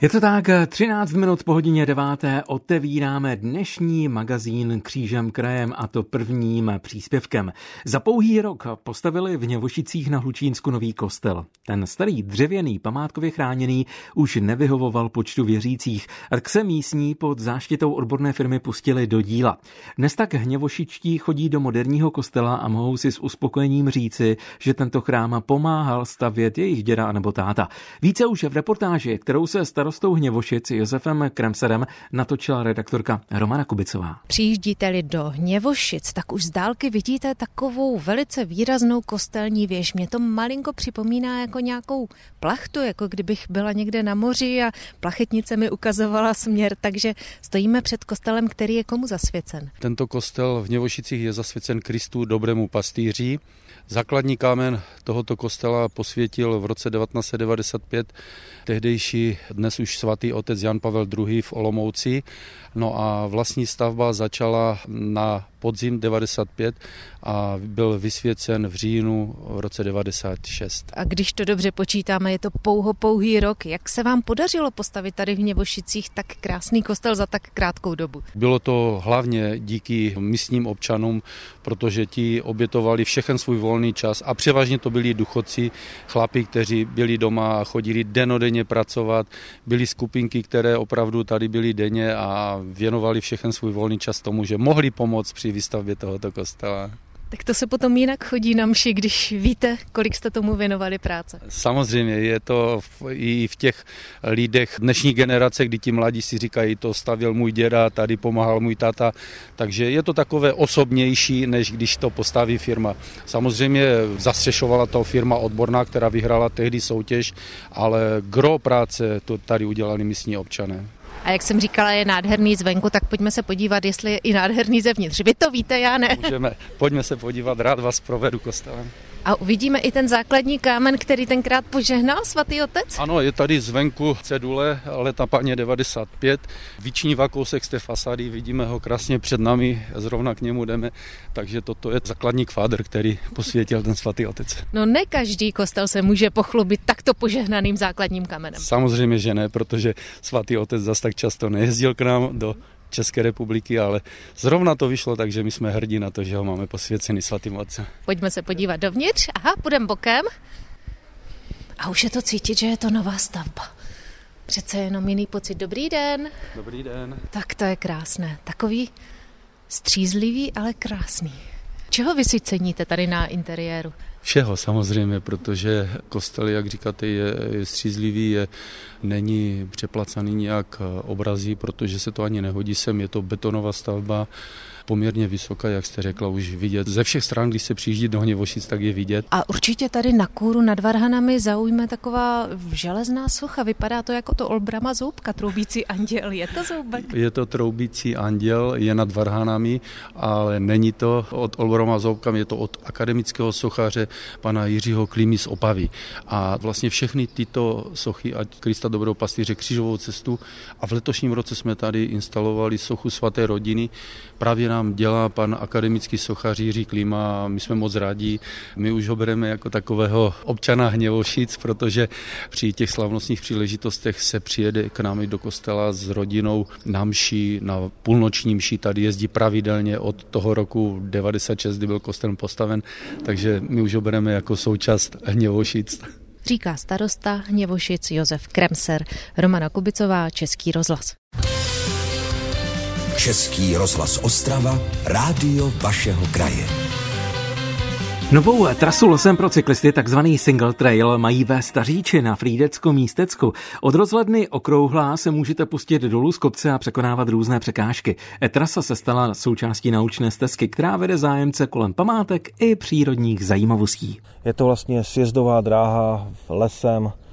Je to tak, 13 minut po hodině 9. otevíráme dnešní magazín Křížem krajem a to prvním příspěvkem. Za pouhý rok postavili v Něvošicích na Hlučínsku nový kostel. Ten starý dřevěný památkově chráněný už nevyhovoval počtu věřících, tak se místní pod záštitou odborné firmy pustili do díla. Dnes tak hněvošičtí chodí do moderního kostela a mohou si s uspokojením říci, že tento chrám pomáhal stavět jejich děda nebo táta. Více už v reportáži, kterou se starost starostou Hněvošic Josefem Kremserem natočila redaktorka Romana Kubicová. Přijíždíte-li do Hněvošic, tak už z dálky vidíte takovou velice výraznou kostelní věž. Mě to malinko připomíná jako nějakou plachtu, jako kdybych byla někde na moři a plachetnice mi ukazovala směr, takže stojíme před kostelem, který je komu zasvěcen. Tento kostel v Hněvošicích je zasvěcen Kristu dobrému pastýři. Základní kámen tohoto kostela posvětil v roce 1995 tehdejší dnes už svatý otec Jan Pavel II. v Olomouci. No a vlastní stavba začala na podzim 95 a byl vysvěcen v říjnu v roce 96. A když to dobře počítáme, je to pouho pouhý rok. Jak se vám podařilo postavit tady v Něvošicích tak krásný kostel za tak krátkou dobu? Bylo to hlavně díky místním občanům, protože ti obětovali všechen svůj volný čas a převážně to byli duchoci, chlapi, kteří byli doma a chodili denodenně pracovat. Byly skupinky, které opravdu tady byly denně a věnovali všechen svůj volný čas tomu, že mohli pomoct při výstavbě tohoto kostela. Tak to se potom jinak chodí na mši, když víte, kolik jste tomu věnovali práce. Samozřejmě, je to v, i v těch lidech dnešní generace, kdy ti mladí si říkají, to stavil můj děda, tady pomáhal můj tata, takže je to takové osobnější, než když to postaví firma. Samozřejmě zastřešovala to firma odborná, která vyhrála tehdy soutěž, ale gro práce to tady udělali místní občané. A jak jsem říkala, je nádherný zvenku, tak pojďme se podívat, jestli je i nádherný zevnitř. Vy to víte, já ne. Můžeme, pojďme se podívat, rád vás provedu kostelem. A uvidíme i ten základní kámen, který tenkrát požehnal svatý otec? Ano, je tady zvenku cedule leta paně 95. Vyčnívá kousek z té fasády, vidíme ho krásně před námi, zrovna k němu jdeme, takže toto je základní kvádr, který posvětil ten svatý otec. No ne každý kostel se může pochlubit takto požehnaným základním kamenem. Samozřejmě, že ne, protože svatý otec zas tak často nejezdil k nám do České republiky, ale zrovna to vyšlo, takže my jsme hrdí na to, že ho máme posvěcený svatým otcem. Pojďme se podívat dovnitř. Aha, půjdeme bokem. A už je to cítit, že je to nová stavba. Přece jenom jiný pocit. Dobrý den. Dobrý den. Tak to je krásné. Takový střízlivý, ale krásný. Čeho vy si ceníte tady na interiéru? Všeho samozřejmě, protože kostel, jak říkáte, je, je střízlivý, je, není přeplacaný nějak obrazí, protože se to ani nehodí sem, je to betonová stavba, poměrně vysoká, jak jste řekla, už vidět. Ze všech stran, když se přijíždí do Hněvošic, tak je vidět. A určitě tady na kůru nad Varhanami zaujme taková železná socha. Vypadá to jako to Olbrama zoubka, troubící anděl. Je to zoubek? Je to troubící anděl, je nad Varhanami, ale není to od Olbrama zoubka, je to od akademického sochaře pana Jiřího Klímy z Opavy. A vlastně všechny tyto sochy, ať Krista Dobrou pastýře, křížovou cestu a v letošním roce jsme tady instalovali sochu svaté rodiny právě nám dělá pan akademický sochař Jiří Klima a my jsme moc rádi. My už ho bereme jako takového občana Hněvošic, protože při těch slavnostních příležitostech se přijede k nám do kostela s rodinou na mši, na půlnoční mši. Tady jezdí pravidelně od toho roku 96, kdy byl kostel postaven, takže my už ho bereme jako součást Hněvošic říká starosta Hněvošic Josef Kremser, Romana Kubicová, Český rozhlas. Český rozhlas Ostrava, rádio vašeho kraje. Novou trasu losem pro cyklisty, takzvaný single trail, mají ve Staříči na Frýdecku místecku. Od rozhledny okrouhlá se můžete pustit dolů z kopce a překonávat různé překážky. Trasa se stala součástí naučné stezky, která vede zájemce kolem památek i přírodních zajímavostí. Je to vlastně sjezdová dráha lesem, Eh,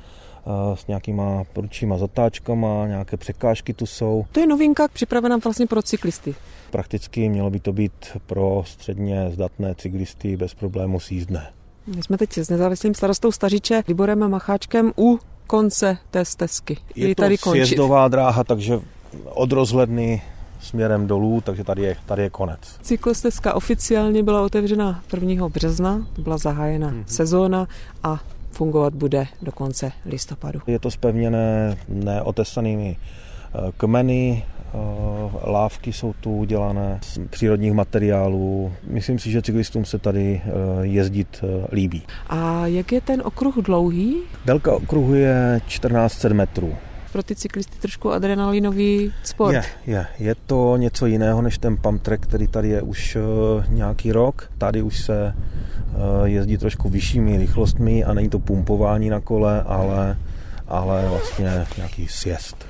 s nějakýma prudčíma zatáčkama, nějaké překážky tu jsou. To je novinka připravená vlastně pro cyklisty. Prakticky mělo by to být pro středně zdatné cyklisty bez problému sízdné. My jsme teď s nezávislým starostou Stařiče Liborem Macháčkem u konce té stezky. Je to tady sjezdová dráha, takže od rozhledny směrem dolů, takže tady je, tady je konec. Cyklostezka oficiálně byla otevřena 1. března, byla zahájena mm-hmm. sezóna a fungovat bude do konce listopadu. Je to spevněné neotesanými eh, kmeny, eh, lávky jsou tu udělané z přírodních materiálů. Myslím si, že cyklistům se tady eh, jezdit líbí. A jak je ten okruh dlouhý? Délka okruhu je 1400 metrů pro ty cyklisty trošku adrenalinový sport. Je, je. Je to něco jiného než ten pump track, který tady je už nějaký rok. Tady už se jezdí trošku vyššími rychlostmi a není to pumpování na kole, ale, ale vlastně nějaký sjezd.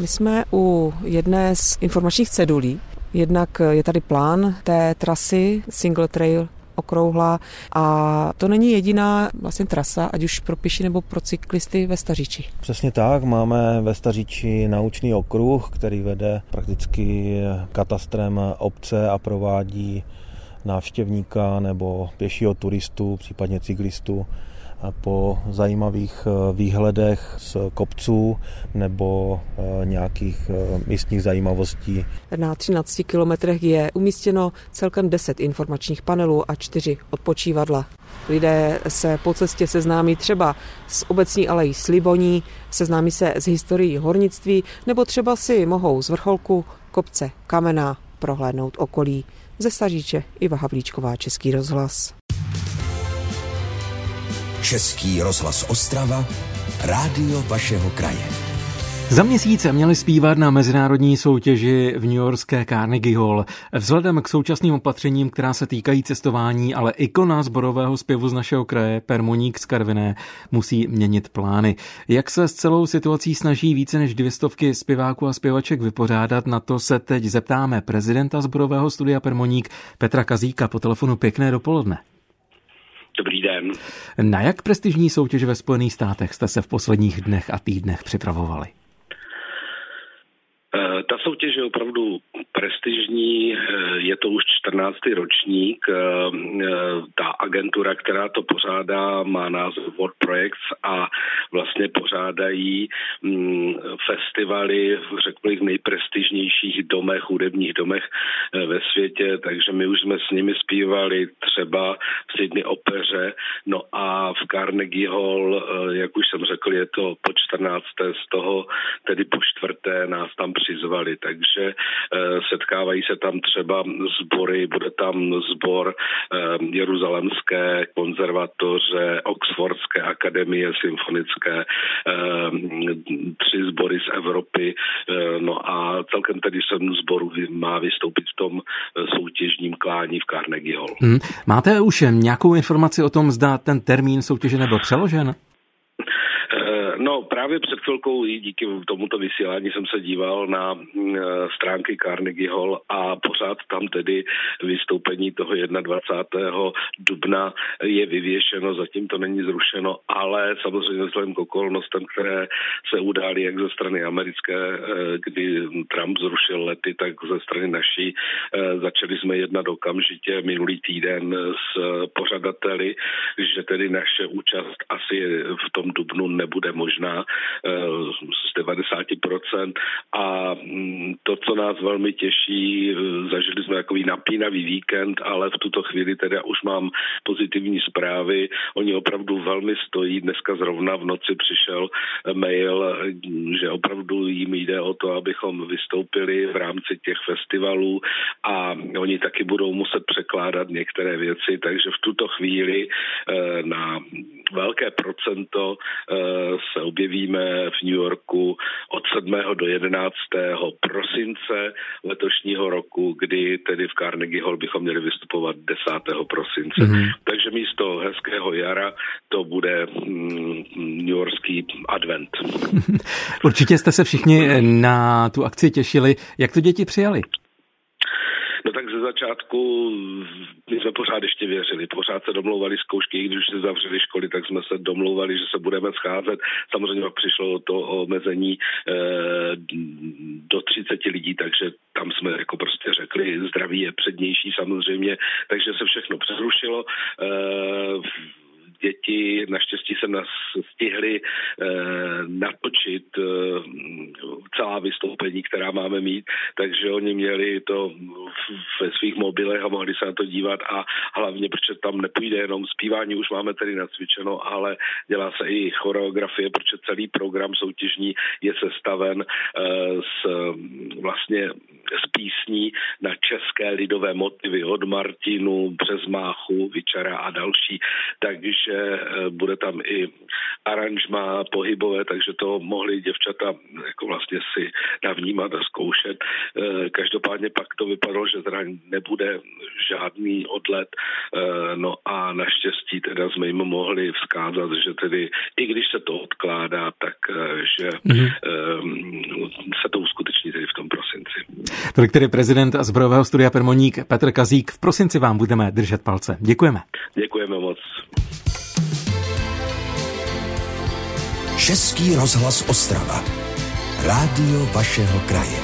My jsme u jedné z informačních cedulí. Jednak je tady plán té trasy Single Trail okrouhlá a to není jediná vlastně trasa, ať už pro pěší nebo pro cyklisty ve Staříči. Přesně tak, máme ve Staříči naučný okruh, který vede prakticky katastrem obce a provádí návštěvníka nebo pěšího turistu, případně cyklistu po zajímavých eh, výhledech z kopců nebo eh, nějakých eh, místních zajímavostí. Na 13 kilometrech je umístěno celkem 10 informačních panelů a 4 odpočívadla. Lidé se po cestě seznámí třeba s obecní alejí Sliboní, seznámí se s historií hornictví nebo třeba si mohou z vrcholku kopce Kamená prohlédnout okolí. Ze Staříče Iva Havlíčková, Český rozhlas. Český rozhlas Ostrava, rádio vašeho kraje. Za měsíc měli zpívat na mezinárodní soutěži v New Yorkské Carnegie Hall. Vzhledem k současným opatřením, která se týkají cestování, ale ikona zborového zpěvu z našeho kraje, Permoník z Karviné, musí měnit plány. Jak se s celou situací snaží více než dvě stovky zpěváků a zpěvaček vypořádat, na to se teď zeptáme prezidenta zborového studia Permoník Petra Kazíka po telefonu Pěkné dopoledne. Dobrý den. Na jak prestižní soutěž ve Spojených státech jste se v posledních dnech a týdnech připravovali? uh, ta soutěž je opravdu prestižní, eh, je to už 14. ročník. Eh, ta agentura, která to pořádá, má název World Projects a vlastně pořádají mm, festivaly, řekl bych, nejprestižnějších domech, hudebních domech ve světě, takže my už jsme s nimi zpívali třeba v Sydney opeře, no a v Carnegie Hall, jak už jsem řekl, je to po 14. z toho, tedy po čtvrté nás tam přizvali, takže eh, setkávají se tam třeba sbory, bude tam sbor eh, Jeruzalemské konzervatoře, Oxfordské akademie symfonické, eh, tři sbory z Evropy, no a celkem tedy sedm sborů má vystoupit v tom soutěžním klání v Carnegie Hall. Hmm. Máte už nějakou informaci o tom, zda ten termín soutěže nebyl přeložen? No právě před chvilkou i díky tomuto vysílání jsem se díval na mm, stránky Carnegie Hall a pořád tam tedy vystoupení toho 21. dubna je vyvěšeno, zatím to není zrušeno, ale samozřejmě vzhledem k okolnostem, které se udály jak ze strany americké, eh, kdy Trump zrušil lety, tak ze strany naší eh, začali jsme jednat okamžitě minulý týden s pořadateli, že tedy naše účast asi v tom dubnu nebude možná možná eh, z 90%. A mm, to, co nás velmi těší, eh, zažili jsme takový napínavý víkend, ale v tuto chvíli teda už mám pozitivní zprávy. Oni opravdu velmi stojí. Dneska zrovna v noci přišel eh, mail, že opravdu jim jde o to, abychom vystoupili v rámci těch festivalů a oni taky budou muset překládat některé věci, takže v tuto chvíli na velké procento se objevíme v New Yorku od 7. do 11. prosince letošního roku, kdy tedy v Carnegie Hall bychom měli vystupovat 10. prosince. Mm-hmm. Takže místo hezkého jara to bude mm, New Yorkský advent. Určitě jste se všichni na tu akci těšili. Jak to děti přijali? No tak ze začátku my jsme pořád ještě věřili, pořád se domlouvali zkoušky, i když se zavřeli školy, tak jsme se domlouvali, že se budeme scházet. Samozřejmě pak přišlo to omezení eh, do 30 lidí, takže tam jsme jako prostě řekli, zdraví je přednější samozřejmě, takže se všechno přerušilo. Eh, děti naštěstí se nás stihly natočit celá vystoupení, která máme mít, takže oni měli to ve svých mobilech a mohli se na to dívat a hlavně, protože tam nepůjde jenom zpívání, už máme tedy nacvičeno, ale dělá se i choreografie, protože celý program soutěžní je sestaven s vlastně z písní na české lidové motivy od Martinu přes Máchu, Vyčara a další, takže bude tam i aranžma pohybové, takže to mohli děvčata jako vlastně si navnímat a zkoušet. Každopádně pak to vypadalo, že teda nebude žádný odlet, no a naštěstí teda jsme jim mohli vzkázat, že tedy i když se to odkládá, tak že mm-hmm. Se to uskuteční tedy v tom prosinci. Tolik tedy prezident zbrojového studia Permoník Petr Kazík. V prosinci vám budeme držet palce. Děkujeme. Děkujeme moc. Český rozhlas Ostrava. Rádio vašeho kraje.